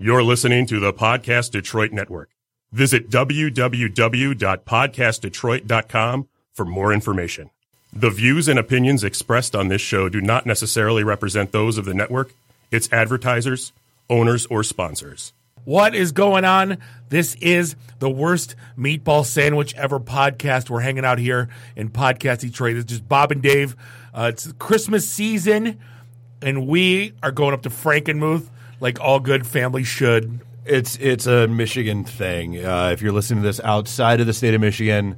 You're listening to the Podcast Detroit Network. Visit www.podcastdetroit.com for more information. The views and opinions expressed on this show do not necessarily represent those of the network, its advertisers, owners, or sponsors. What is going on? This is the worst meatball sandwich ever podcast. We're hanging out here in Podcast Detroit. It's just Bob and Dave. Uh, it's Christmas season, and we are going up to Frankenmuth like all good families should. It's it's a Michigan thing. Uh, if you're listening to this outside of the state of Michigan,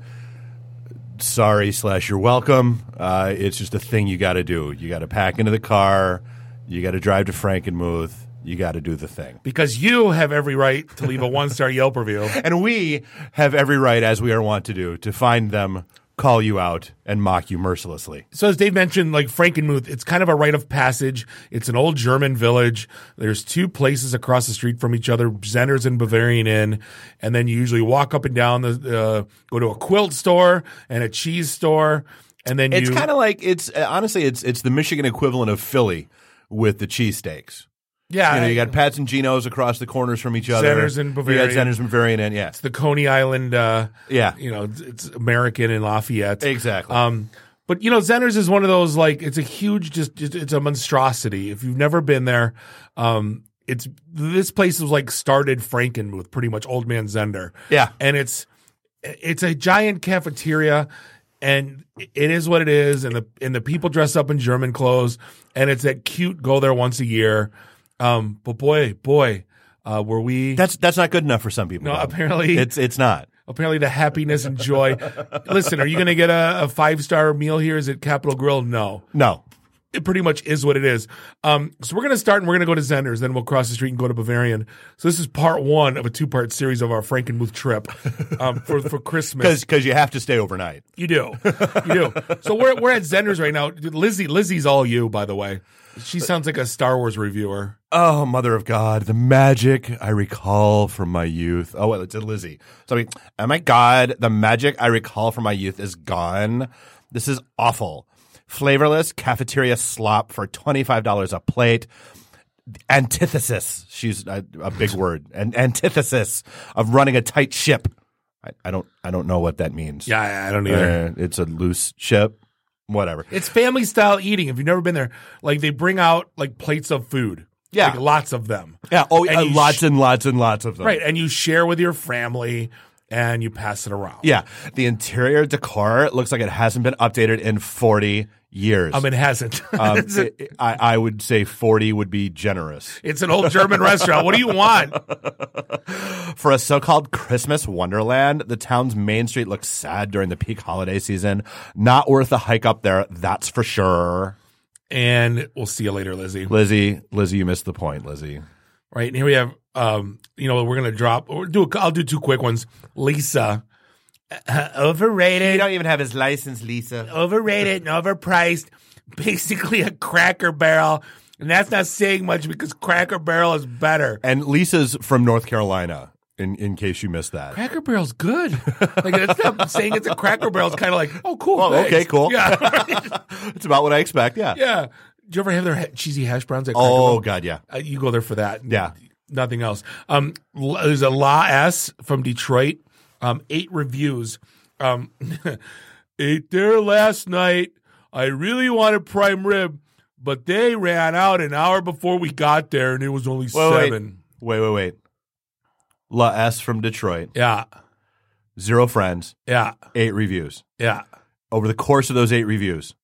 sorry slash you're welcome. Uh, it's just a thing you got to do. You got to pack into the car. You got to drive to Frankenmuth. You got to do the thing. Because you have every right to leave a one star Yelp review. And we have every right, as we are wont to do, to find them, call you out, and mock you mercilessly. So as Dave mentioned, like Frankenmuth, it's kind of a rite of passage. It's an old German village. There's two places across the street from each other, Zehnder's and Bavarian Inn. And then you usually walk up and down the, uh, go to a quilt store and a cheese store. And then It's you, kind of like it's honestly it's it's the Michigan equivalent of Philly with the cheesesteaks. Yeah, You know, you got Pats and Geno's across the corners from each other. Zehnder's and Bavarian. You got Zehnder's and Bavarian, and yeah, it's the Coney Island, uh, yeah, you know, it's- American in Lafayette. exactly. Um, but you know, Zehnder's is one of those like it's a huge, just it's a monstrosity. If you've never been there, um, it's this place was like started Frankenmuth, pretty much Old Man Zehnder. Yeah. and it's it's a giant cafeteria, and it is what it is, and the and the people dress up in German clothes, and it's that cute go there once a year. Um, but boy, boy, uh, were we that's that's not good enough for some people. no Bob. apparently it's it's not. apparently the happiness and joy. Listen, are you going to get a, a five star meal here? Is it Capital Grille? No, No, it pretty much is what it is. Um, so we're going to start and we're going to go to Zehnder's, then we'll cross the street and go to Bavarian. So this is part one of a two part series of our Frankenmuth trip um, for for Christmas. because you have to stay overnight. You do, you do. So we're we're at Zehnder's right now. Lizzie, Lizzie's all you, by the way. She sounds like a Star Wars reviewer. Oh, mother of God, the magic I recall from my youth. Oh, well, it's a Lizzie. So, I mean, oh my God, the magic I recall from my youth is gone. This is awful. Flavorless cafeteria slop for $25 a plate. Antithesis. She's a, a big word. An antithesis of running a tight ship. I, I don't, I don't know what that means. Yeah, I I don't either. Uh, it's a loose ship. Whatever. It's family style eating. If you've never been there, like they bring out like plates of food. Yeah. like lots of them. Yeah. Oh, And uh, lots sh- and lots and lots of them. Right, and you share with your family and you pass it around. Yeah, the interior decor looks like it hasn't been updated in 40 years. I mean, it hasn't. Um, it's, a- it- I, I would say 40 would be generous. it's an old German restaurant. What do you want? For a so-called Christmas wonderland, the town's main street looks sad during the peak holiday season. Not worth a hike up there, that's for sure. And we'll see you later, Lizzie. Lizzie, Lizzie, you missed the point, Lizzie. Right, and here we have. Um, you know, we're gonna drop. Or do. A, I'll do two quick ones. Lisa, uh, overrated. You don't even have his license, Lisa. overrated and overpriced. Basically, a Cracker Barrel, and that's not saying much because Cracker Barrel is better. And Lisa's from North Carolina, in, in case you missed that. Cracker Barrel's good. Like it's not saying it's a Cracker Barrel. It's kind of like, oh, cool. Oh, thanks. okay, cool. Yeah, It's about what I expect, yeah. yeah. Do you ever have their ha- cheesy hash browns at Cracker Oh, Barrel? God, yeah. Uh, you go there for that. Yeah. Nothing else. Um, there's a La S from Detroit. Um, eight reviews. Um, ate there last night. I really wanted prime rib, but they ran out an hour before we got there, and it was only wait. seven. Wait, wait, wait. La S from Detroit, Yeah, zero friends, yeah, eight reviews. yeah. Over the course of those eight reviews,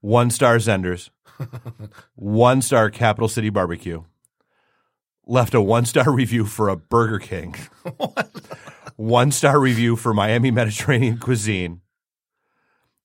one star Zehnders, one star Capital City Barbecue, left a one star review for a Burger King, one star review for Miami Mediterranean Cuisine,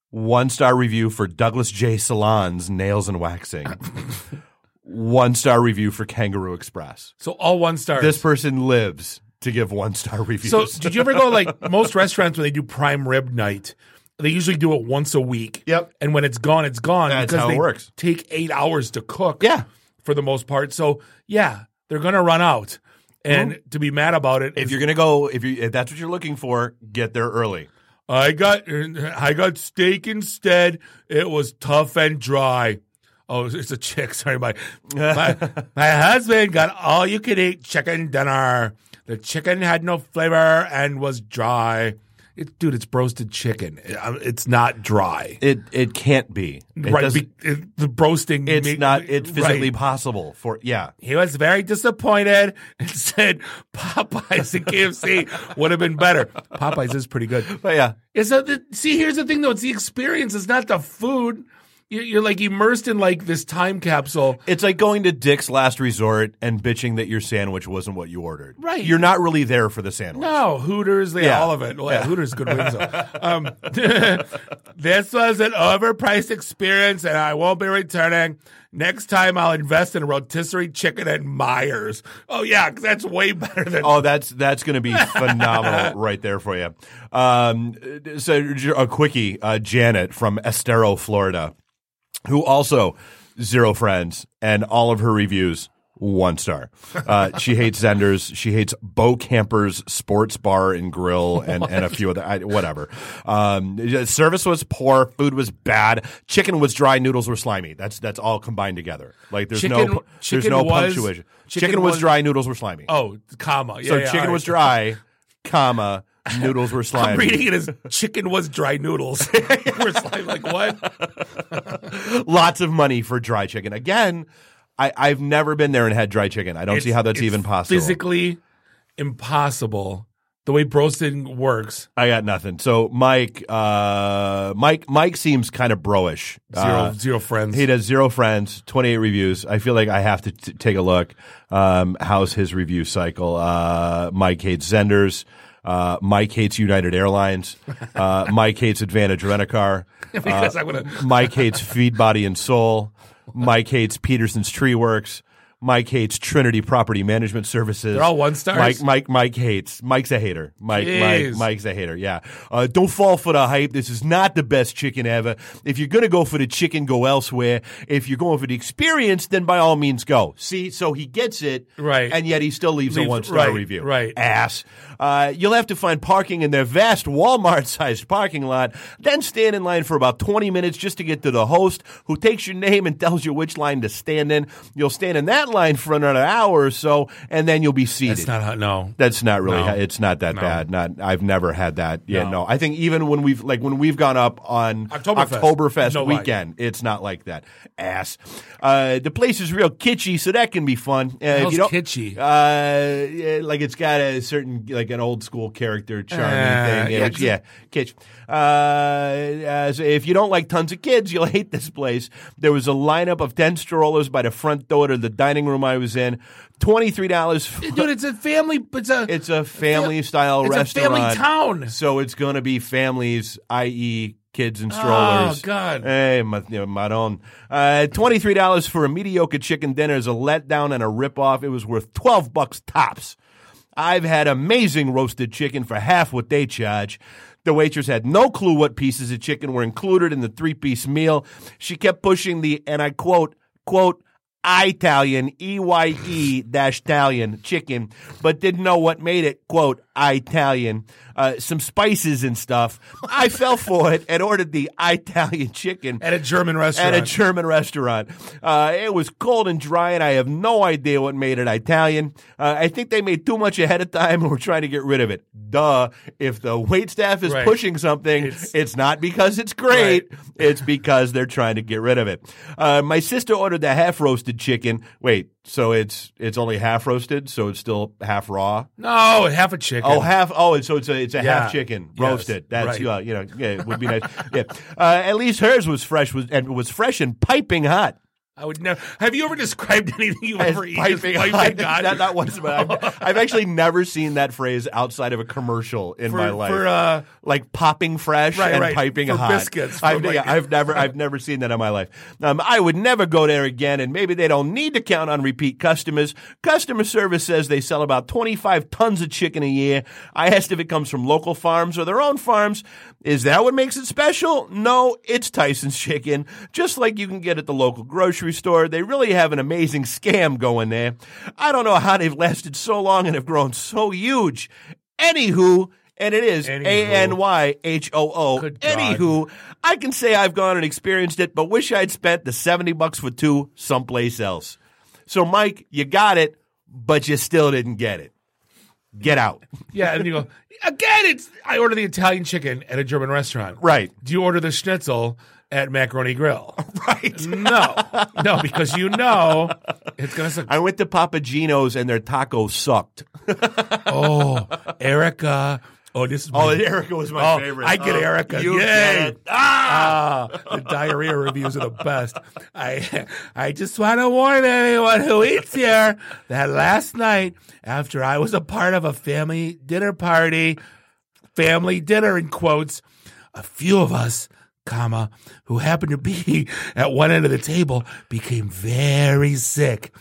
one star review for Douglas J. Salon's Nails and Waxing, one star review for Kangaroo Express. So all one stars. This person lives to give one star reviews. so did you ever go like most restaurants when they do prime rib night? They usually do it once a week. Yep. And when it's gone, it's gone That's because how it they works. take eight hours to cook. yeah. for the most part. So yeah, they're gonna run out. And to be mad about it, If is- you're gonna go, if you if that's what you're looking for, get there early. I got I got steak instead. It was tough and dry. Oh, it's a chick. Sorry, my my, my husband got all you can eat chicken dinner. The chicken had no flavor and was dry. It, dude, it's roasted chicken. It- uh, It's not dry. It it can't be. It right. be- it- the roasting. it's not. It's physically right. possible for. Yeah. He was very disappointed and said Popeyes and KFC would have been better. Popeyes is pretty good. But yeah. It's not the, see, here's the thing though. It's the experience. It's not the food. You're, you're like immersed in like this time capsule. It's like going to Dick's Last Resort and bitching that your sandwich wasn't what you ordered. Right. You're not really there for the sandwich. No, Hooters, they Yeah. all of it. Well, yeah, Hooters good wings. Um, this was an overpriced experience and I won't be returning. Next time I'll invest in rotisserie chicken at Meijers. Oh yeah, 'cause that's way better than Oh, that's that's going to be phenomenal right there for you. Um, so a quickie, uh, Janet from Estero, Florida, who also zero friends and all of her reviews one star. Uh, she hates Zehnders. She hates Bo Camper's Sports Bar and Grill and, and a few other I, whatever. Um, service was poor. Food was bad. Chicken was dry. Noodles were slimy. That's that's all combined together. Like there's no Chicken- pu- there's no was- punctuation. chicken Chicken, was, was- dry. Noodles were slimy. Oh, comma. Yeah, So yeah, chicken all was dry, comma, noodles were slimy. I'm reading it as chicken was dry noodles. We're slime, like what? Lots of money for dry chicken. Again, I, I've never been there and had dry chicken. I don't see how that's it's even possible. Physically impossible. The way roasting works. I got nothing. So Mike, uh, Mike, Mike seems kind of broish. Zero, Uh, zero friends. He does zero friends, 28 reviews. I feel like I have to t- take a look. Um, how's his review cycle? Uh, Mike hates Zehnders. Uh, Mike hates United Airlines. Uh, Mike hates Advantage Rent a Car. because I'm gonna. Mike hates Feed Body and Soul. Mike hates Peterson's Tree Works. Mike hates Trinity Property Management Services. They're all one stars? Mike, Mike, Mike hates. Mike's a hater. Mike, Mike, Mike's a hater. Yeah. Uh, don't fall for the hype. This is not the best chicken ever. If you're gonna go for the chicken, go elsewhere. If you're going for the experience, then by all means go. See, so he gets it, Right. And yet he still leaves, a one star right, review. right. Ass. Uh, you'll have to find parking in their vast Walmart-sized parking lot, then stand in line for about 20 minutes just to get to the host, who takes your name and tells you which line to stand in. You'll stand in that line for another hour or so, and then you'll be seated. It's not how. No. That's not really. No. It's not that No. bad. Not. I've never had that. Yeah. No. No. I think even when we've like when we've gone up on Oktoberfest. Oktoberfest weekend, it's not like that. Ass. Uh, the place is real kitschy, so that can be fun. Uh, you don't- kitschy? Uh, like it's got a certain like an old school character charming Uh, thing. yeah, Yeah, yeah, kitsch. Uh, uh, so if you don't like tons of kids, you'll hate this place. There was a lineup of ten strollers by the front door to the dining room I was in. Twenty three dollars. Dude, it's a family. It's a. It's a family style it's restaurant. a family town. So it's going to be families, i.e., kids and strollers. Oh. God. Hey, you know, Maron. Uh, Twenty-three dollars for a mediocre chicken dinner is a letdown and a ripoff. It was worth twelve bucks tops. I've had amazing roasted chicken for half what they charge. The waitress had no clue what pieces of chicken were included in the three-piece meal. She kept pushing the, and I quote, quote, Italian, E-Y-E dash Italian chicken, but didn't know what made it, quote, Italian. Uh, some spices and stuff. I fell for it and ordered the Italian chicken At a German restaurant. at a German restaurant. Uh, it was cold and dry, and I have no idea what made it Italian. Uh, I think they made too much ahead of time and were trying to get rid of it. Duh. If the wait staff is Right. pushing something, It's- it's, not because it's great. It's because they're trying to get rid of it. Uh, my sister ordered the half roasted chicken. Wait, so it's it's only half roasted, so it's still half raw. no, half a chicken. Oh, half. Oh, so it's a it's a Yeah. half chicken Yes, roasted. That's right. uh, you know yeah, it would be nice. yeah, uh, at least hers was fresh was and was fresh and piping hot. I would never. Have you ever described anything you As ever eat as piping piping hot. hot? Not, not once, but I've, I've actually never seen that phrase outside of a commercial in For- my life. for, uh, like popping fresh Right, and right. piping For hot. biscuits, I've, like- yeah, I've never, I've never seen that in my life. Um, I would never go there again, and maybe they don't need to count on repeat customers. Customer service says they sell about 25 tons of chicken a year. I asked if it comes from local farms or their own farms. Is that what makes it special? No, it's Tyson's chicken. Just like you can get at the local grocery store. They really have an amazing scam going there. I don't know how they've lasted so long and have grown so huge. Anywho, and it is A N Y H O O. Anywho, I can say I've gone and experienced it, but wish I'd spent the 70 bucks for two someplace else. So, Mike, you got it, but you still didn't get it. Get out. Yeah, and you go again. It's I order the Italian chicken at a German restaurant. Right. Do you order the schnitzel at Macaroni Grill? Right. No, no, because you know it's gonna suck. I went to Papa Gino's and their tacos sucked. Oh, Erica. Oh, this is my, Oh, Erica was my Oh, favorite. I get Oh, Erica. You Yay. get. Ah! Ah, the diarrhea reviews are the best. I I just want to warn anyone who eats here that last night, after I was a part of a family dinner party, family dinner in quotes, a few of us, comma, who happened to be at one end of the table became very sick.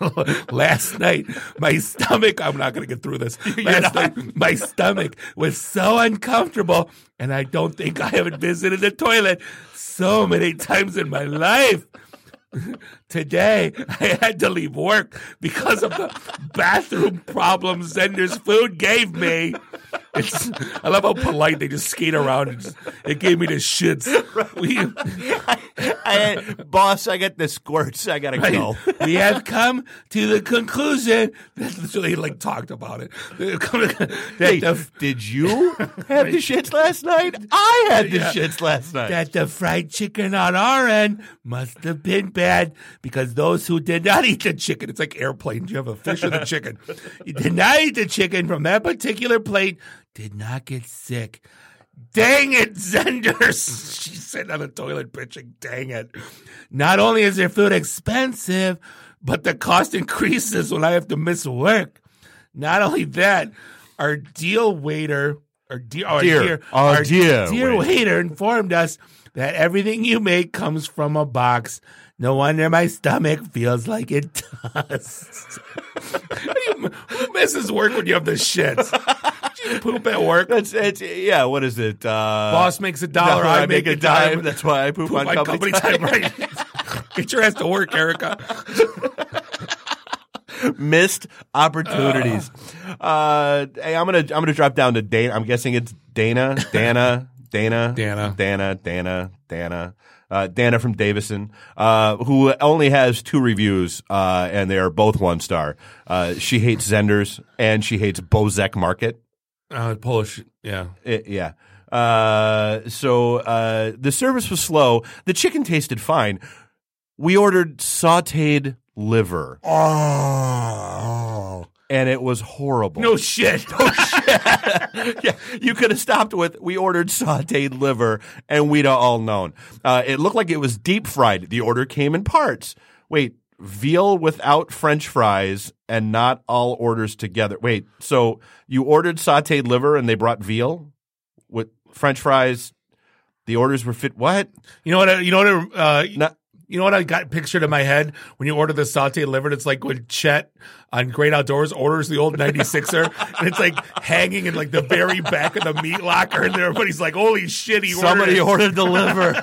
Last night, my stomach, I'm not going to get through this. Last night, my stomach was so uncomfortable, and I don't think I haven't visited the toilet so many times in my life. Today, I had to leave work because of the bathroom problems Zehnder's food gave me. It's, I love how polite they just skate around. And just, it gave me the shits. We, I, boss, I got the squirts. I gotta go. we have come to the conclusion that so they like talked about it. They've come to- that Hey, the did you have the shits last night? I had the Yeah. shits last night. that the fried chicken on our end must have been bad because those who did not eat the chicken, it's like airplanes. You have a fish or the chicken. You did not eat the chicken from that particular plate, did not get sick. Dang it, Zehnders. She's sitting on the toilet pitching, dang it. Not only is their food expensive, but the cost increases when I have to miss work. Not only that, our deal waiter, our dear, our Dear. dear, Our our dear dear waiter informed us that everything you make comes from a box. No wonder my stomach feels like it does. Who misses work when you have the shits? Did you poop at work? That's it's yeah. What is it? Uh, Boss makes a dollar, no, I, make, a dime. That's why I poop, Poop on on company, company time. time, right? Get your ass to work, Erica. Missed opportunities. Uh, hey, I'm gonna I'm gonna drop down to Dana. I'm guessing it's Dana, Dana, Dana, Dana. Dana, Dana, Dana. Uh, Dana from Davison, uh, who only has two reviews, uh, and they are both one star. Uh, she hates Zehnders and she hates Bozek Market. Uh, Polish, yeah. It- yeah. Uh, so uh, the service was slow. The chicken tasted fine. We ordered sautéed liver, Oh. And it was horrible. No shit. No shit. yeah, you could have stopped with we ordered sautéed liver, and we'd have all known. Uh, it looked like it was deep fried. The order came in parts. Wait, veal without French fries, and not all orders together. Wait, so you ordered sautéed liver, and they brought veal with French fries. The orders were fit. What? You know what? You know what? Uh, Not- you know what I got pictured in my head when you order the sauteed liver? It's like when Chet on Great Outdoors orders the old 96er and it's like hanging in like the very back of the meat locker and everybody's like, holy shit, he Somebody ordered. ordered the liver.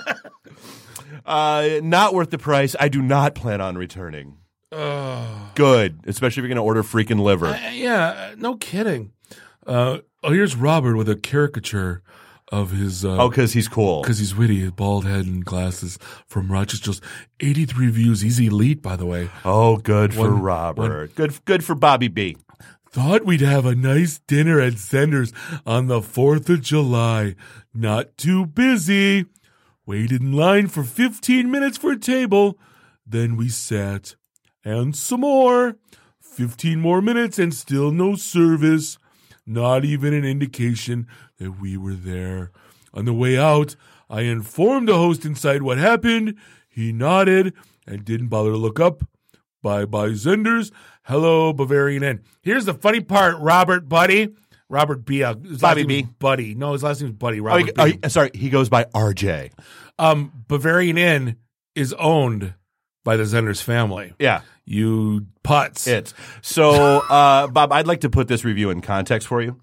uh, not worth the price. I do not plan on returning. Good, especially if you're going to order freaking liver. Uh, yeah, uh, no kidding. Uh, oh, here's Robert with a caricature of his. Uh, oh, because he's cool. Because he's witty, bald head and glasses from Rochester's 83 views. He's elite, by the way. Oh, good for One- Robert. Good, good for Bobby B. Thought we'd have a nice dinner at Zehnders on the 4th of July. Not too busy. Waited in line for 15 minutes for a table. Then we sat. And some more. 15 more minutes and still no service. Not even an indication that we were there. On the way out, I informed the host inside what happened. He nodded and didn't bother to look up. Bye bye, Zehnders. Hello, Bavarian Inn. Here's the funny part, Robert Buddy. Robert B. Uh, Bobby name B. is Buddy. No, his last name is Buddy. Oh, Robert he- oh, he- sorry, he goes by RJ. um, Bavarian Inn is owned by the Zehnders family. Yeah, You putts. it's so. Uh, Bob, I'd like to put this review in context for you.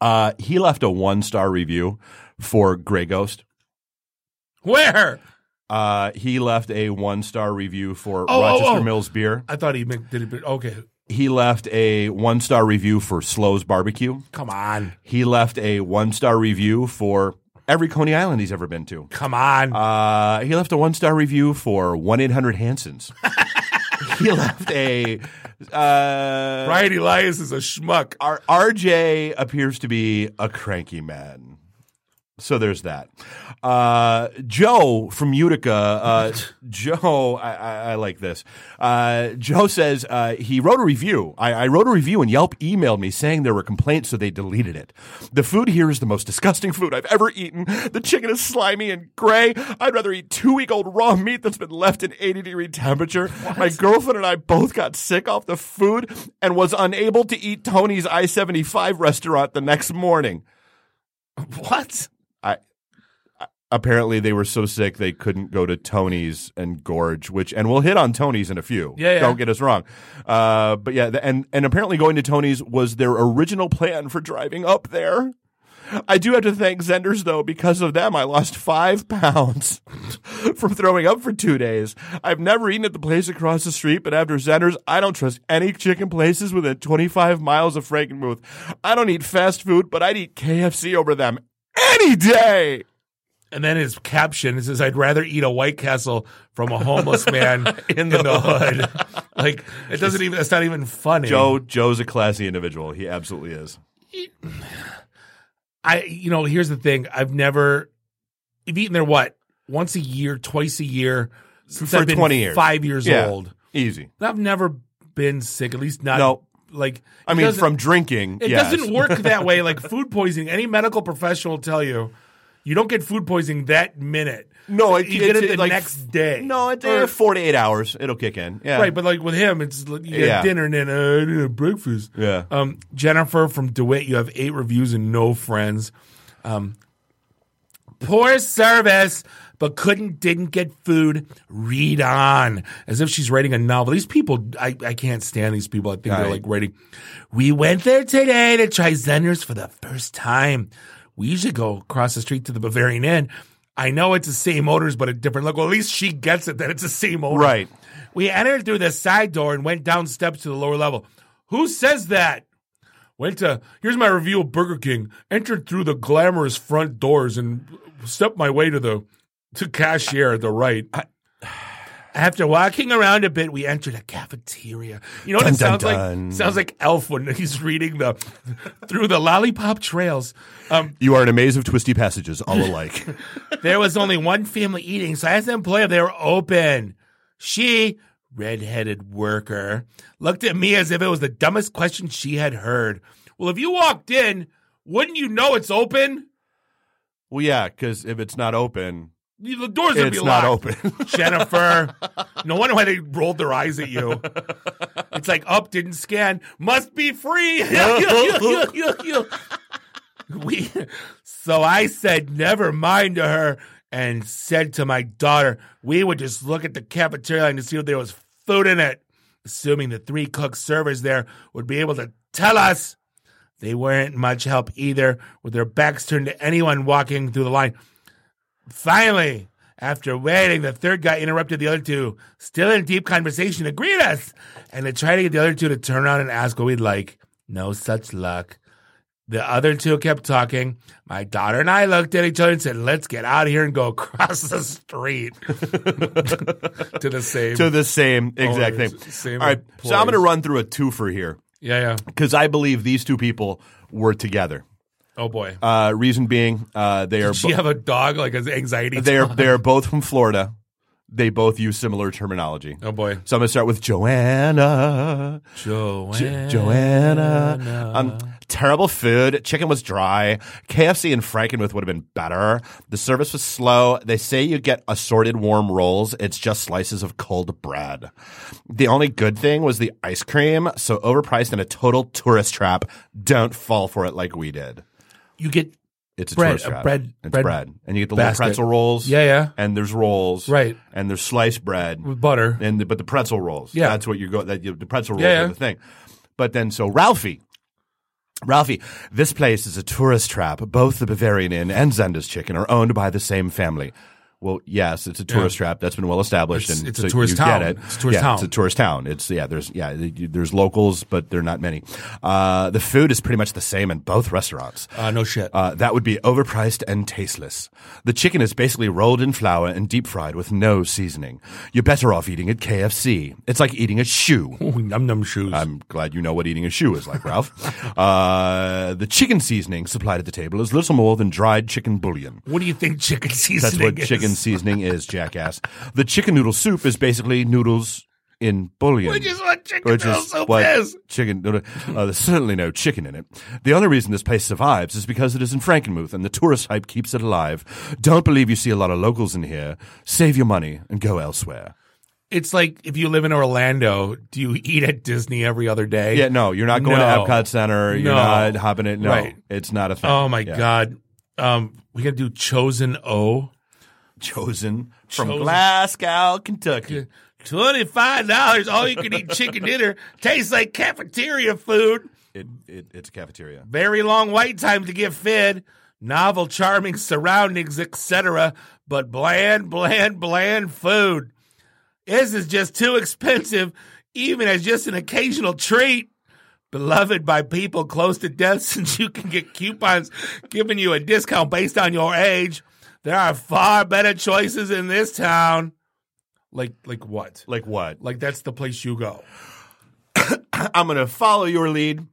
Uh, he left a one star review for Grey Ghost. Where? Uh, he left a one star review for Oh, oh, Rochester oh. Mills Beer. I thought he meant, did it, okay. He left a one star review for Slow's Barbecue. Come on. He left a one star review for every Coney Island he's ever been to. Come on. Uh, he left a one star review for 1 800 Hanson's. he left a. Uh, Brian Elias is a schmuck. R- RJ appears to be a cranky man. So there's that. Uh, Joe from Utica. Uh, Joe, I, I, I like this. Uh, Joe says uh, he wrote a review. I, I wrote a review and Yelp emailed me saying there were complaints, so they deleted it. The food here is the most disgusting food I've ever eaten. The chicken is slimy and gray. I'd rather eat two week old raw meat that's been left in 80 degree temperature. My girlfriend and I both got sick off the food and was unable to eat Tony's I 75 restaurant the next morning. What? Apparently they were so sick they couldn't go to Tony's and gorge, which and we'll hit on Tony's in a few. Yeah, yeah. Don't get us wrong. Uh, but yeah, the, and and apparently going to Tony's was their original plan for driving up there. I do have to thank Zehnders though, because of them, I lost five pounds from throwing up for two days. I've never eaten at the place across the street, but after Zehnders, I don't trust any chicken places within 25 miles of Frankenmuth. I don't eat fast food, but I'd eat KFC over them any day. And then his caption says, "I'd rather eat a White Castle from a homeless man in, the, hood." like it doesn't even. It's not even funny. Joe Joe's a classy individual. He absolutely is. I, you know, here's the thing. I've never. I've eaten there what once a year, twice a year since For I've been 20 years. five years Yeah. old. Easy. I've never been sick. At least not. No. Like I mean, from drinking, It yes. doesn't work that way. Like food poisoning, any medical professional will tell you, you don't get food poisoning that minute. No, it, you get it the like, next day. No, it, Or- uh, four to eight hours. It'll kick in. Yeah. right. But like with him, it's like you get Yeah. dinner and then uh, I breakfast. Yeah. Um, Jennifer from DeWitt, you have eight reviews and no friends. Um, poor service, but couldn't didn't get food. Read on as if she's writing a novel. These people, I, I can't stand these people. I think they're Right. like writing. We went there today to try Zehnders for the first time. We usually go across the street to the Bavarian Inn. I know it's the same odors, but a different look. Well, at least she gets it that it's the same odor. Right. We entered through the side door and went down steps to the lower level. Who says that? Went to here's my review of Burger King. Entered through the glamorous front doors and stepped my way to the to cashier at the right. After walking around a bit, we entered a cafeteria. You know what it sounds dun, like? dun. Sounds like Elf when he's reading the through the lollipop trails. Um, You are in a maze of twisty passages, all alike. there was only one family eating, so I asked the employee if they were open. She, red-headed worker, looked at me as if it was the dumbest question she had heard. Well, if you walked in, wouldn't you know it's open? well, yeah, because if it's not open, The doors would be it's not locked. open. Jennifer, no wonder why they rolled their eyes at you. It's like up didn't scan, must be free. we, so I said never mind to her and said to my daughter, we would just look at the cafeteria line to see if there was food in it, assuming the three cook servers there would be able to tell us. They weren't much help either, with their backs turned to anyone walking through the line. Finally, after waiting, the third guy interrupted the other two, still in deep conversation, to greet us and to try to get the other two to turn around and ask what we'd like. No such luck. The other two kept talking. My daughter and I looked at each other and said, Let's get out of here and go across the street to the same. to the same exact Owners, thing. same all right, so I'm going to run through a twofer here yeah, yeah. because I believe these two people were together. Oh boy. Uh, reason being, uh, they are she bo- have a dog like an anxiety? they are they are both from Florida. They both use similar terminology. Oh boy. So I'm going to start with Joanna. Joanna. Joanna. Um, terrible food. Chicken was dry. KFC and Frankenmuth would have been better. The service was slow. They say you get assorted warm rolls. It's just slices of cold bread. The only good thing was the ice cream. So overpriced and a total tourist trap. Don't fall for it like we did. You get It's a Bread, tourist trap. bread- it's bread bread. And you get the basket. little pretzel rolls. Yeah, yeah. And there's rolls. Right. And there's sliced bread with butter. and the, but the pretzel rolls. Yeah. that's what you go. That you, the pretzel rolls Yeah, are the thing. But then so Ralphie, Ralphie, this place is a tourist trap. Both the Bavarian Inn and Zehnder's Chicken are owned by the same family. Well, yes, it's a tourist trap that's been well established, It's- and it's a tourist you town. Get it. It's a tourist yeah, town. It's a tourist town. It's yeah. There's yeah. There's locals, but they're not many. Uh, the food is pretty much the same in both restaurants. Uh, no shit. Uh, that would be overpriced and tasteless. The chicken is basically rolled in flour and deep fried with no seasoning. You're better off eating at KFC. It's like eating a shoe. Ooh, num num shoes. I'm glad you know what eating a shoe is like, Ralph. uh, the chicken seasoning supplied at the table is little more than dried chicken bouillon. what do you think chicken seasoning That's what is? chicken seasoning is, jackass. The chicken noodle soup is basically noodles in bouillon. Which is what chicken Which noodle soup what is. Chicken noodle. Uh, there's certainly no chicken in it. The only reason this place survives is because it is in Frankenmuth and the tourist hype keeps it alive. Don't believe you see a lot of locals in here. Save your money and go elsewhere. It's like if you live in Orlando, do you eat at Disney every other day? Yeah, no, you're not going No. to Epcot Center. You're No. not hopping it. No, Right. it's not a thing. Oh my Yeah. god. Um, we gotta do chosen O. Chosen from Chosen. Glasgow, Kentucky. Twenty five dollars, all you can eat chicken dinner. Tastes like cafeteria food. It, it, it's a cafeteria. Very long wait time to get fed. Novel, charming surroundings, etc. But bland, bland, bland food. This is just too expensive, even as just an occasional treat. Beloved by people close to death, since you can get coupons giving you a discount based on your age. There are far better choices in this town. Like, like what? Like what? Like that's the place you go. I'm going to follow your lead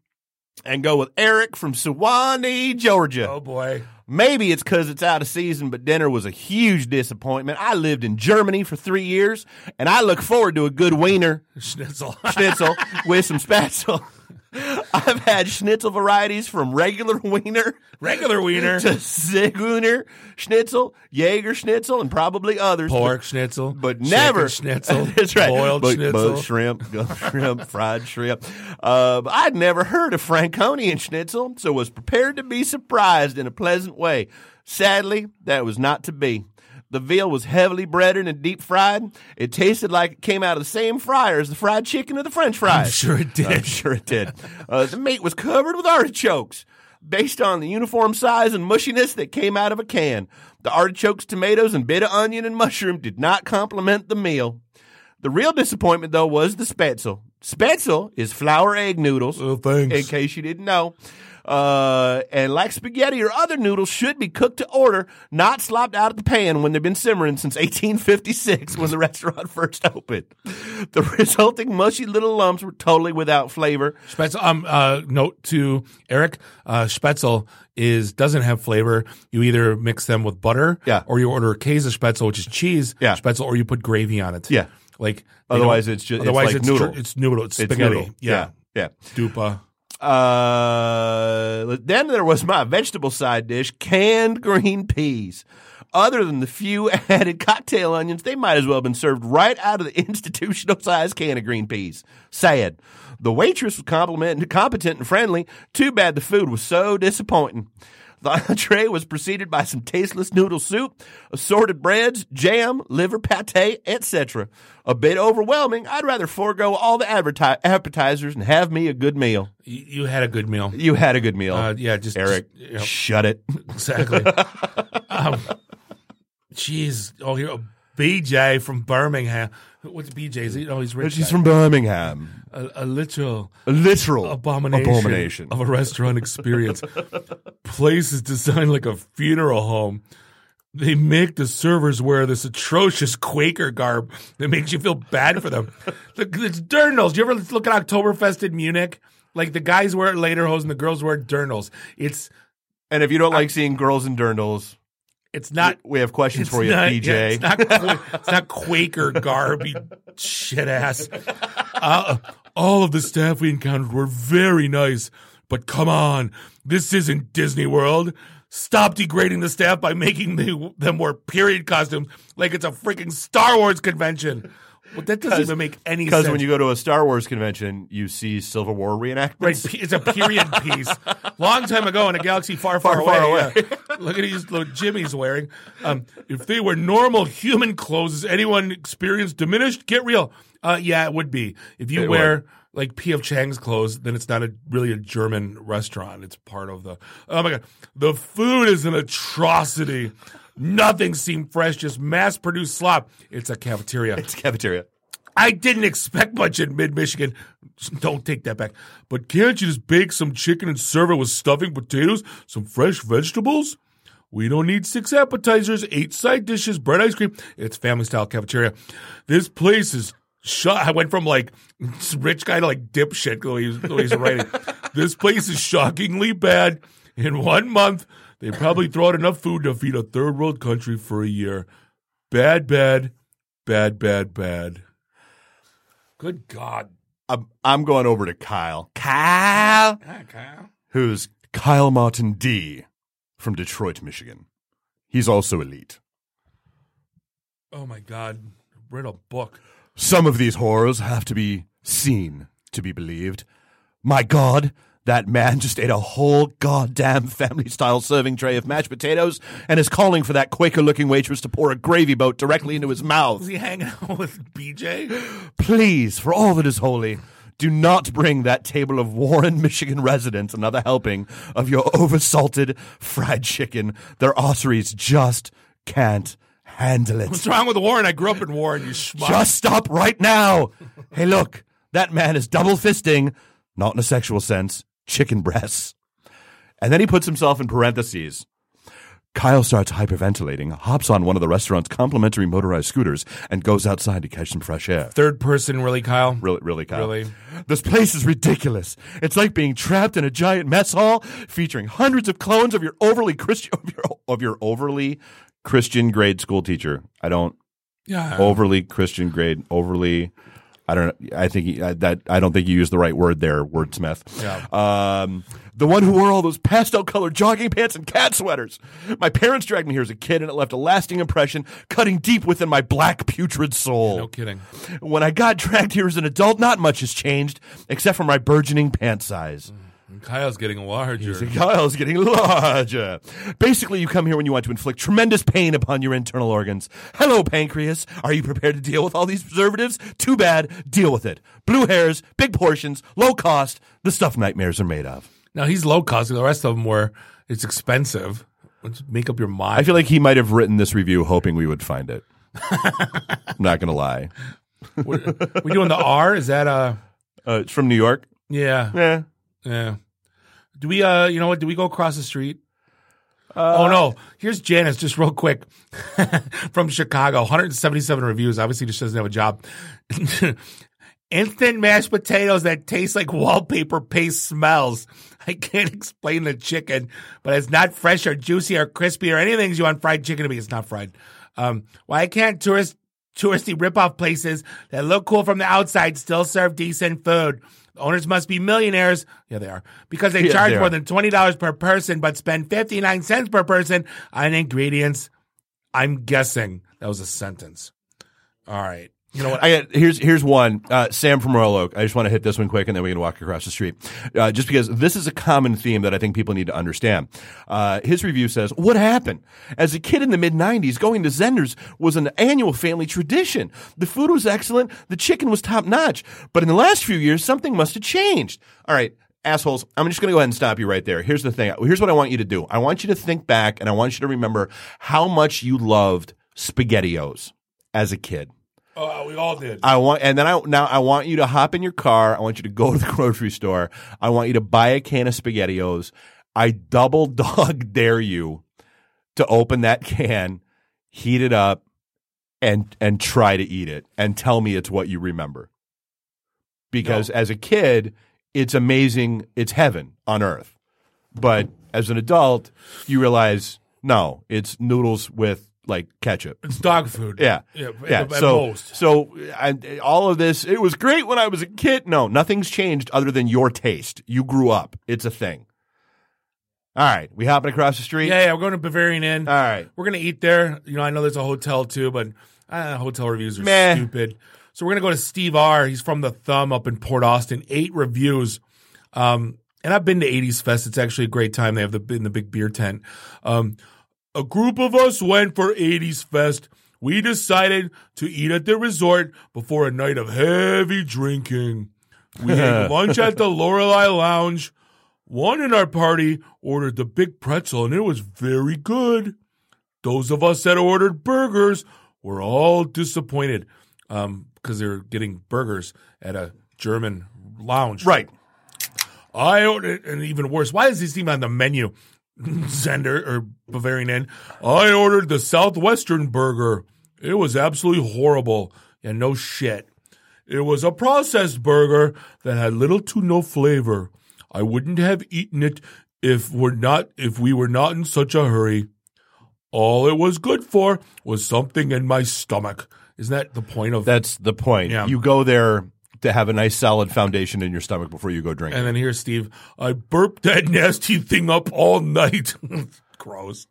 and go with Eric from Suwanee, Georgia. Oh boy. Maybe it's because it's out of season, but dinner was a huge disappointment. I lived in Germany for three years, and I look forward to a good wiener Schnitzel. schnitzel with some spätzle. I've had schnitzel varieties from regular wiener Regular wiener. to Zigeuner schnitzel, Jaeger schnitzel, and probably others. Pork schnitzel. but never schnitzel. That's right. Boiled But- schnitzel. but shrimp, shrimp, fried shrimp. Uh, I'd never heard of Franconian schnitzel, so was prepared to be surprised in a pleasant way. Sadly, that was not to be. The veal was heavily breaded and deep fried. It tasted like it came out of the same fryer as the fried chicken or the French fries. I'm sure it did. I'm sure it did. Uh, the meat was covered with artichokes. Based on the uniform size and mushiness that came out of a can, the artichokes, tomatoes, and bit of onion and mushroom did not complement the meal. The real disappointment, though, was the spätzle. Spätzle is flour egg noodles, Oh, thanks. in case you didn't know. Uh, and like spaghetti or other noodles should be cooked to order, not slopped out of the pan when they've been simmering since 1856 when the restaurant first opened. The resulting mushy little lumps were totally without flavor. Spätzle. Um. Uh. Note to Eric. Uh. Spätzle is doesn't have flavor. You either mix them with butter. Yeah. Or you order a Käse Spätzle, which is cheese. Yeah. Spätzle, or you put gravy on it. Yeah. Like Otherwise it's ju- it's otherwise like noodle. tr- It's noodle. It's It's spaghetti. noodle. Yeah. Yeah. Dupa. Uh, then there was my vegetable side dish, canned green peas. Other than the few added cocktail onions, they might as well have been served right out of the institutional sized can of green peas. Sad. The waitress was competent, competent and friendly. Too bad the food was so disappointing. The entree was preceded by some tasteless noodle soup, assorted breads, jam, liver pate, etc. A bit overwhelming. I'd rather forego all the adverti- appetizers and have me a good meal. You, you had a good meal. You had a good meal. Uh, yeah, just Eric, just, you know, shut it. exactly. um, jeez. Oh, here, oh, BJ from Birmingham. What's BJ's? Oh, he's rich. She's guy. from Birmingham. A, a literal A literal abomination, abomination. of a restaurant experience. Place is designed like a funeral home. They make the servers wear this atrocious Quaker garb that makes you feel bad for them. Look, it's dirndls. You ever look at Oktoberfest in Munich? Like the guys wear lederhosen and the girls wear dirndls. It's and if you don't like seeing girls in dirndls, it's not we have questions for you, not, PJ. yeah, it's, not, it's not Quaker garb, you shit ass. Uh, all of the staff we encountered were very nice, but come on, this isn't Disney World. Stop degrading the staff by making the, them wear period costumes like it's a freaking Star Wars convention. Well, that doesn't even make any sense. Because when you go to a Star Wars convention, you see Civil War reenactments. Right, it's a period piece. Long time ago in a galaxy far, far, Far, far away. yeah. Look at these little Jimmy's wearing. Um, if they were normal human clothes, has anyone experienced diminished? Get real. Uh, yeah, it would be. If you It wear like P.F. Chang's clothes, then it's not a really a German restaurant. It's part of the. Oh my god, the food is an atrocity. Nothing seemed fresh, just mass produced slop. It's a cafeteria. It's a cafeteria. I didn't expect much in mid Michigan. Don't take that back. But can't you just bake some chicken and serve it with stuffing potatoes, some fresh vegetables? We don't need six appetizers, eight side dishes, bread ice cream. It's family style cafeteria. This place is shut. I went from like rich guy to like dipshit the way he's, the way he's writing. this place is shockingly bad. In one month, they probably throw out enough food to feed a third world country for a year. Bad, bad, bad, bad, bad. Good God. I'm, I'm going over to Kyle. Kyle, Hi, Kyle. who's Kyle Martin D from Detroit, Michigan. He's also elite. Oh my God. Read a book. Some of these horrors have to be seen to be believed. My God, that man just ate a whole goddamn family style serving tray of mashed potatoes and is calling for that Quaker looking waitress to pour a gravy boat directly into his mouth. Is he hanging out with BJ? Please, for all that is holy, do not bring that table of Warren, Michigan residents another helping of your oversalted fried chicken. Their arteries just can't handle it. What's wrong with Warren? I grew up in Warren, you schmuck. Just stop right now. hey, look, that man is double fisting, not in a sexual sense, chicken breasts. And then he puts himself in parentheses. Kyle starts hyperventilating, hops on one of the restaurant's complimentary motorized scooters, and goes outside to catch some fresh air. Third person, really, Kyle? Really, really, Kyle. Really? This place is ridiculous. It's like being trapped in a giant mess hall featuring hundreds of clones of your overly Christian of your, of your overly Christian grade school teacher. I don't Yeah. overly Christian grade, overly. I don't. know. I think he, uh, that I don't think you used the right word there, wordsmith. Yeah. Um, the one who wore all those pastel colored jogging pants and cat sweaters. My parents dragged me here as a kid, and it left a lasting impression, cutting deep within my black putrid soul. No kidding. When I got dragged here as an adult, not much has changed, except for my burgeoning pant size. And Kyle's getting larger. So Kyle's getting larger. Basically, you come here when you want to inflict tremendous pain upon your internal organs. Hello, pancreas. Are you prepared to deal with all these preservatives? Too bad. Deal with it. Blue hairs, big portions, low cost, the stuff nightmares are made of. Now he's low cost. The rest of them were it's expensive. Let's make up your mind. I feel like he might have written this review hoping we would find it. I'm not going to lie. we doing the R? Is that uh? Uh, it's from New York. Yeah, Yeah. yeah. Do we uh? You know what? Do we go across the street? Uh, oh no! Here's Janice, just real quick, from Chicago. 177 reviews. Obviously, just doesn't have a job. Instant mashed potatoes that taste like wallpaper paste smells. I can't explain the chicken, but it's not fresh or juicy or crispy or anything you want fried chicken to be. It's not fried. Um, why can't tourist touristy ripoff places that look cool from the outside still serve decent food? The owners must be millionaires. Yeah, they are. Because they Yeah, charge they more than $20 per person, but spend 59 cents per person on ingredients. I'm guessing that was a sentence. All right. You know what? I here's here's one. Uh, Sam from Royal Oak. I just want to hit this one quick, and then we can walk across the street. Uh, just because this is a common theme that I think people need to understand. Uh, his review says, "What happened? As a kid in the mid '90s, going to Zehnder's was an annual family tradition. The food was excellent, the chicken was top notch. But in the last few years, something must have changed. All right." Assholes, I'm just going to go ahead and stop you right there. Here's the thing. Here's what I want you to do. I want you to think back and I want you to remember how much you loved SpaghettiOs as a kid. Oh, uh, we all did. I want, and then I now I want you to hop in your car. I want you to go to the grocery store. I want you to buy a can of Spaghettios. I double dog dare you to open that can, heat it up, and and try to eat it, and tell me it's what you remember. Because as a kid, it's amazing. It's heaven on earth. But as an adult, you realize no, it's noodles with like ketchup. it's dog food. Yeah, Yeah. yeah. At, so, most. so I, all of this, it was great when I was a kid. No, nothing's changed other than your taste. You grew up. It's a thing. All right, we hopping across the street. Yeah, yeah. We're going to Bavarian Inn. All right. We're gonna eat there. You know, I know there's a hotel too, but uh, hotel reviews are Meh. stupid. So we're gonna go to Steve R. He's from the Thumb up in Port Austin. Eight reviews. Um, and I've been to 80s Fest. It's actually a great time. They have the in the big beer tent. Um, a group of us went for 80s Fest. We decided to eat at the resort before a night of heavy drinking. We ate lunch at the Lorelei Lounge. One in our party ordered the big pretzel, and it was very good. Those of us that ordered burgers were all disappointed um, because they're getting burgers at a German lounge. Right. I ordered, and even worse, why is this even on the menu? Zehnder or Bavarian Inn. I ordered the Southwestern burger. It was absolutely horrible. And no shit. It was a processed burger that had little to no flavor. I wouldn't have eaten it if we're not if we were not in such a hurry. All it was good for was something in my stomach. Isn't that the point of That's the point. Yeah. You go there to have a nice solid foundation in your stomach before you go drink. And then here's Steve. I burped that nasty thing up all night. Gross.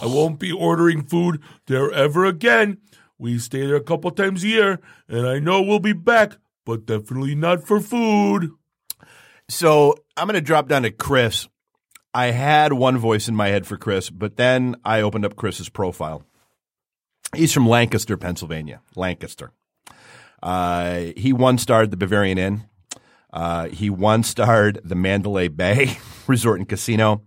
I won't be ordering food there ever again. We stay there a couple times a year, and I know we'll be back, but definitely not for food. So I'm going to drop down to Chris. I had one voice in my head for Chris, but then I opened up Chris's profile. He's from Lancaster, Pennsylvania. Lancaster. Uh, he one starred the Bavarian Inn. Uh, he one starred the Mandalay Bay Resort and Casino.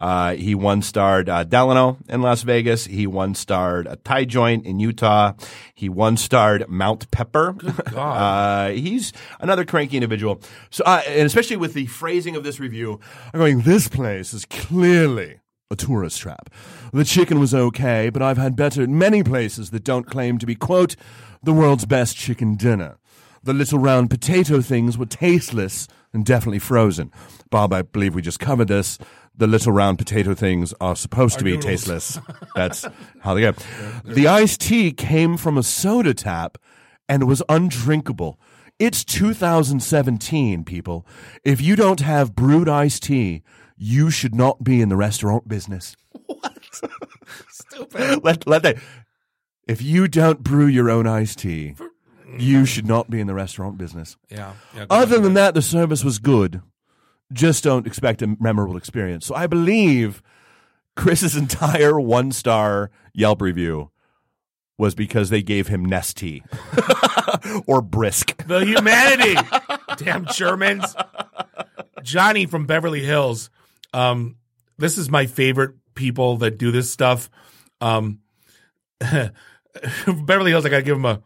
Uh, he one starred uh, Delano in Las Vegas. He one starred a Thai joint in Utah. He one starred Mount Pepper. uh, he's another cranky individual. So, uh, and especially with the phrasing of this review, I'm going, this place is clearly a tourist trap. The chicken was okay, but I've had better at many places that don't claim to be, quote, the world's best chicken dinner. The little round potato things were tasteless and definitely frozen. Bob, I believe we just covered this. The little round potato things are supposed to be noodles. tasteless. That's how they go. The iced tea came from a soda tap and was undrinkable. It's 2017, people. If you don't have brewed iced tea, you should not be in the restaurant business. What? Stupid. let let that. If you don't brew your own iced tea, you mm. should not be in the restaurant business. Yeah. yeah Other than that, the service was good. Just don't expect a memorable experience. So I believe Chris's entire one star Yelp review was because they gave him Nestea or brisk. the humanity. Damn Germans. Johnny from Beverly Hills. Um, this is my favorite people that do this stuff. Um, Beverly Hills, I gotta give him a.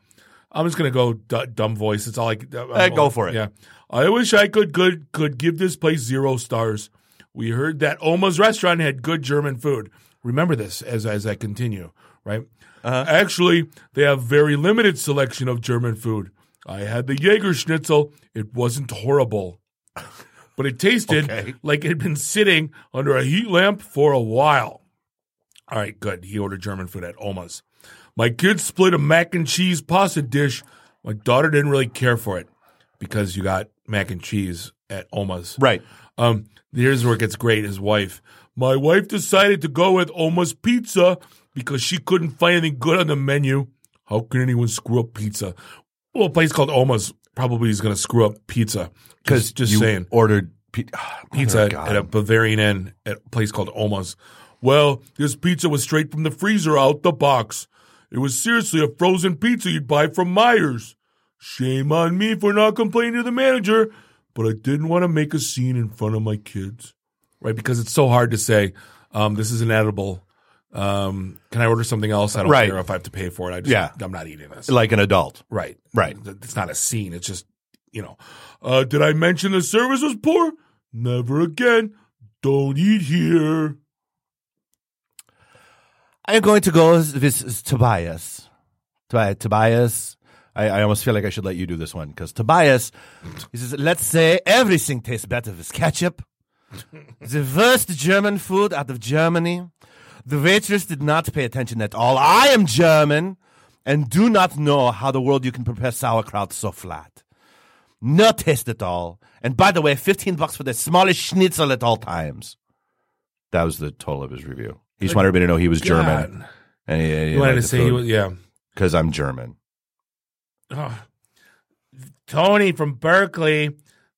I'm just gonna go d- dumb voice. It's all I. I'm, Eh, go for it. Yeah, I wish I could good could give this place zero stars. We heard that Oma's restaurant had good German food. Remember this as as I continue. Right. Uh-huh. Actually, they have very limited selection of German food. I had the Jaeger Schnitzel. It wasn't horrible, but it tasted Okay. like it had been sitting under a heat lamp for a while. All right, good. He ordered German food at Oma's. My kids split a mac and cheese pasta dish. My daughter didn't really care for it because you got mac and cheese at Oma's. Right. Um, here's where it gets great. His wife. My wife decided to go with Oma's Pizza because she couldn't find anything good on the menu. How can anyone screw up pizza? Well, a place called Oma's probably is going to screw up pizza. Because Just, just you saying. ordered pi- Ah, Pizza at, God. at a Bavarian Inn at a place called Oma's. Well, this pizza was straight from the freezer out the box. It was seriously a frozen pizza you'd buy from Meijers. Shame on me for not complaining to the manager, but I didn't want to make a scene in front of my kids. Right? Because it's so hard to say, um, this is inedible. Um, can I order something else? I don't Right. care if I have to pay for it. I just, Yeah. I'm not eating this. like an adult. Right. Right. It's not a scene. It's just, you know, uh, did I mention the service was poor? Never again. Don't eat here. I'm going to go with Tobias. Tobias. Tobias. I, I almost feel like I should let you do this one because Tobias, he says, let's say everything tastes better with ketchup. the worst German food out of Germany. The waitress did not pay attention at all. I am German and do not know how the world you can prepare sauerkraut so flat. No taste at all. And by the way, 15 bucks for the smallest schnitzel at all times. That was the total of his review. He just wanted everybody to know he was German. God. And he, he You wanted to say, he was, yeah. because I'm German. Oh. Tony from Berkeley,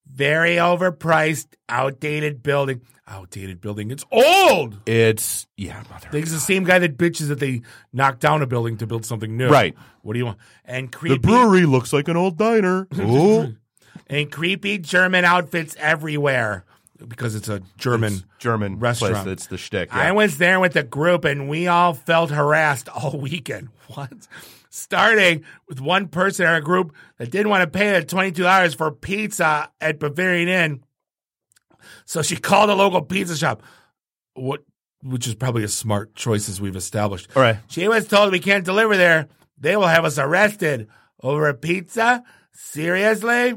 very overpriced, outdated building. Outdated building. It's old. It's yeah, mother. He's the same guy that bitches that they knocked down a building to build something new. Right. What do you want? And creepy, The brewery looks like an old diner. Ooh. And creepy German outfits everywhere. because it's a German German restaurant. place that's the shtick. I was there with the group and we all felt harassed all weekend. What? Starting with one person in our group that didn't want to pay the $22 for pizza at Bavarian Inn. So she called a local pizza shop, what, which is probably a smart choice as we've established. All right. She was told we can't deliver there. They will have us arrested over a pizza. Seriously?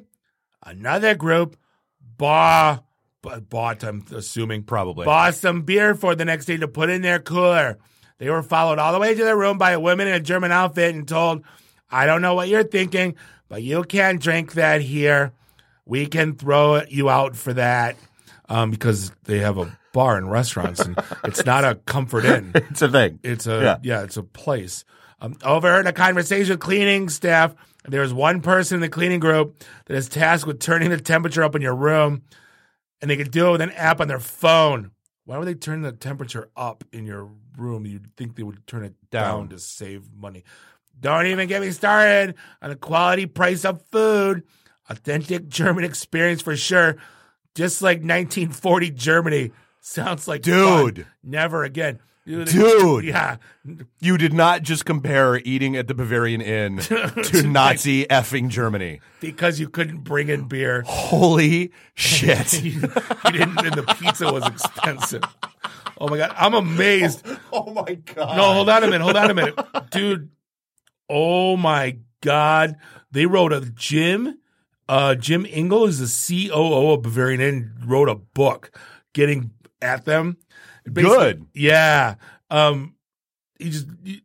Another group bought, bought, I'm assuming, Probably. bought some beer for the next day to put in their cooler. They were followed all the way to their room by a woman in a German outfit and told, I don't know what you're thinking, but you can't drink that here. We can throw you out for that um, because they have a bar and restaurants, and it's not a comfort inn. It's a thing. It's a yeah, Yeah. it's a place. Um, overheard a conversation with cleaning staff. There was one person in the cleaning group that is tasked with turning the temperature up in your room, and they can do it with an app on their phone. Why would they turn the temperature up in your room? You'd think they would turn it down, Down. to save money. Don't even get me started on the quality price of food. Authentic German experience for sure. Just like 1940 Germany. Sounds like fun. Dude. Never again. Dude. Yeah. You did not just compare eating at the Bavarian Inn to Nazi effing Germany. Because you couldn't bring in beer. Holy shit. you, you didn't, and the pizza was expensive. Oh my God. I'm amazed. oh my god. No, hold on a minute. Hold on a minute. Dude. Oh my God. They wrote a Jim. Uh, Jim Engel is the COO of Bavarian Inn, wrote a book getting at them. Basically- Good. Yeah. Um, you just, you-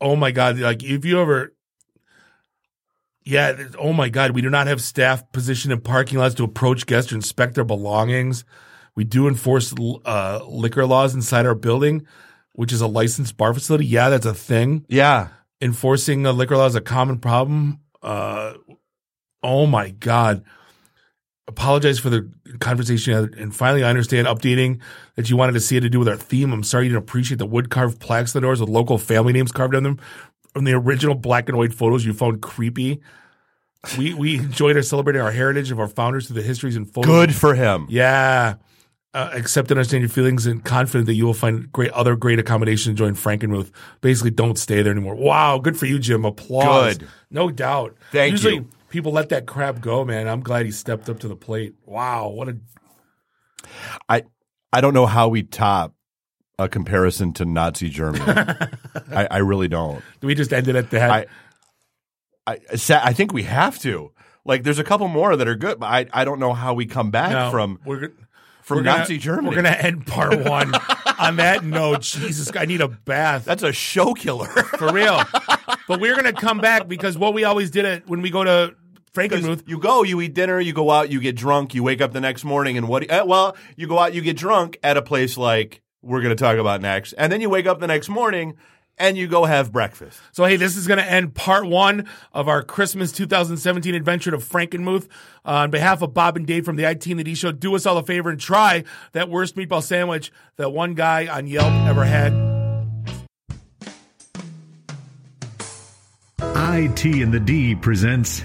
oh my God. Like, if you ever, yeah, oh my God, we do not have staff positioned in parking lots to approach guests or inspect their belongings. We do enforce uh, liquor laws inside our building, which is a licensed bar facility. Yeah, that's a thing. Yeah. Enforcing a liquor law is a common problem. Uh, oh my God. Apologize for the conversation. And finally, I understand updating that you wanted to see it to do with our theme. I'm sorry you didn't appreciate the wood carved plaques on the doors with local family names carved on them from the original black and white photos you found creepy. We we enjoyed our celebrating our heritage of our founders through the histories and photos. Good for him. Yeah. Uh, accept and understand your feelings and confident that you will find great other great accommodation to join Frankenmuth. Basically, don't stay there anymore. Wow, good for you, Jim. Applause. Good. No doubt. Thank Usually you. People let that crap go, man. I'm glad he stepped up to the plate. Wow, what a I I don't know how we top a comparison to Nazi Germany. I, I really don't. we just ended at that? I I I think we have to. Like there's a couple more that are good, but I I don't know how we come back No, from we're from we're gonna- Nazi Germany. We're gonna end part one on that note. Jesus, I need a bath. That's a show killer. for real. but we're gonna come back because what we always did it when we go to Frankenmuth. you go, you eat dinner, you go out, you get drunk, you wake up the next morning, and what? Uh, well, you go out, you get drunk at a place like we're going to talk about next, and then you wake up the next morning and you go have breakfast. So hey, this is gonna end part one of our Christmas 2017 adventure to Frankenmuth. Uh, on behalf of Bob and Dave from the IT and the D Show, do us all a favor and try that worst meatball sandwich that one guy on Yelp ever had. IT and the D presents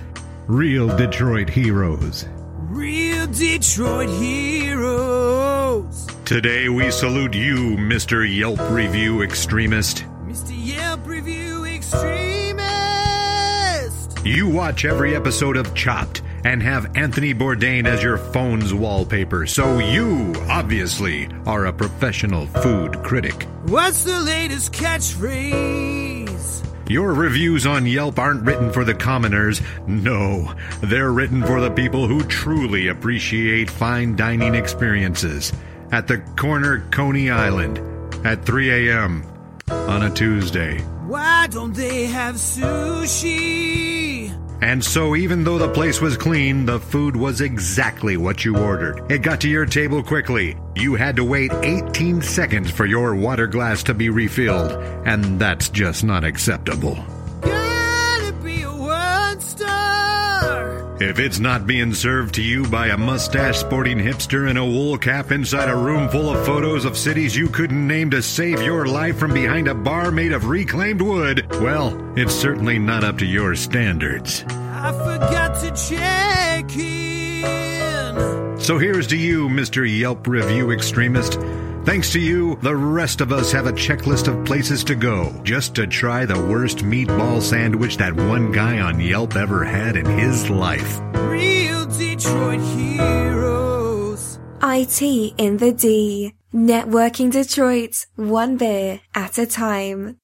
Real Detroit Heroes. Real Detroit heroes. Today we salute you, Mr. Yelp Review Extremist. Mr. Yelp Review Extremist. You watch every episode of Chopped and have Anthony Bourdain as your phone's wallpaper, so you, obviously, are a professional food critic. What's the latest catchphrase? Your reviews on Yelp aren't written for the commoners. No, they're written for the people who truly appreciate fine dining experiences. At the corner Coney Island at 3 a.m. on a Tuesday. Why don't they have sushi? And so, even though the place was clean, the food was exactly what you ordered. It got to your table quickly. You had to wait 18 seconds for your water glass to be refilled, and that's just not acceptable. Gotta If it's not being served to you by a mustache sporting hipster in a wool cap inside a room full of photos of cities you couldn't name to save your life from behind a bar made of reclaimed wood, well, it's certainly not up to your standards. I forgot to check in. So here's to you, Mr. Yelp Review Extremist. Thanks to you, the rest of us have a checklist of places to go just to try the worst meatball sandwich that one guy on Yelp ever had in his life. Real Detroit heroes. IT in the D. Networking Detroit, one beer at a time.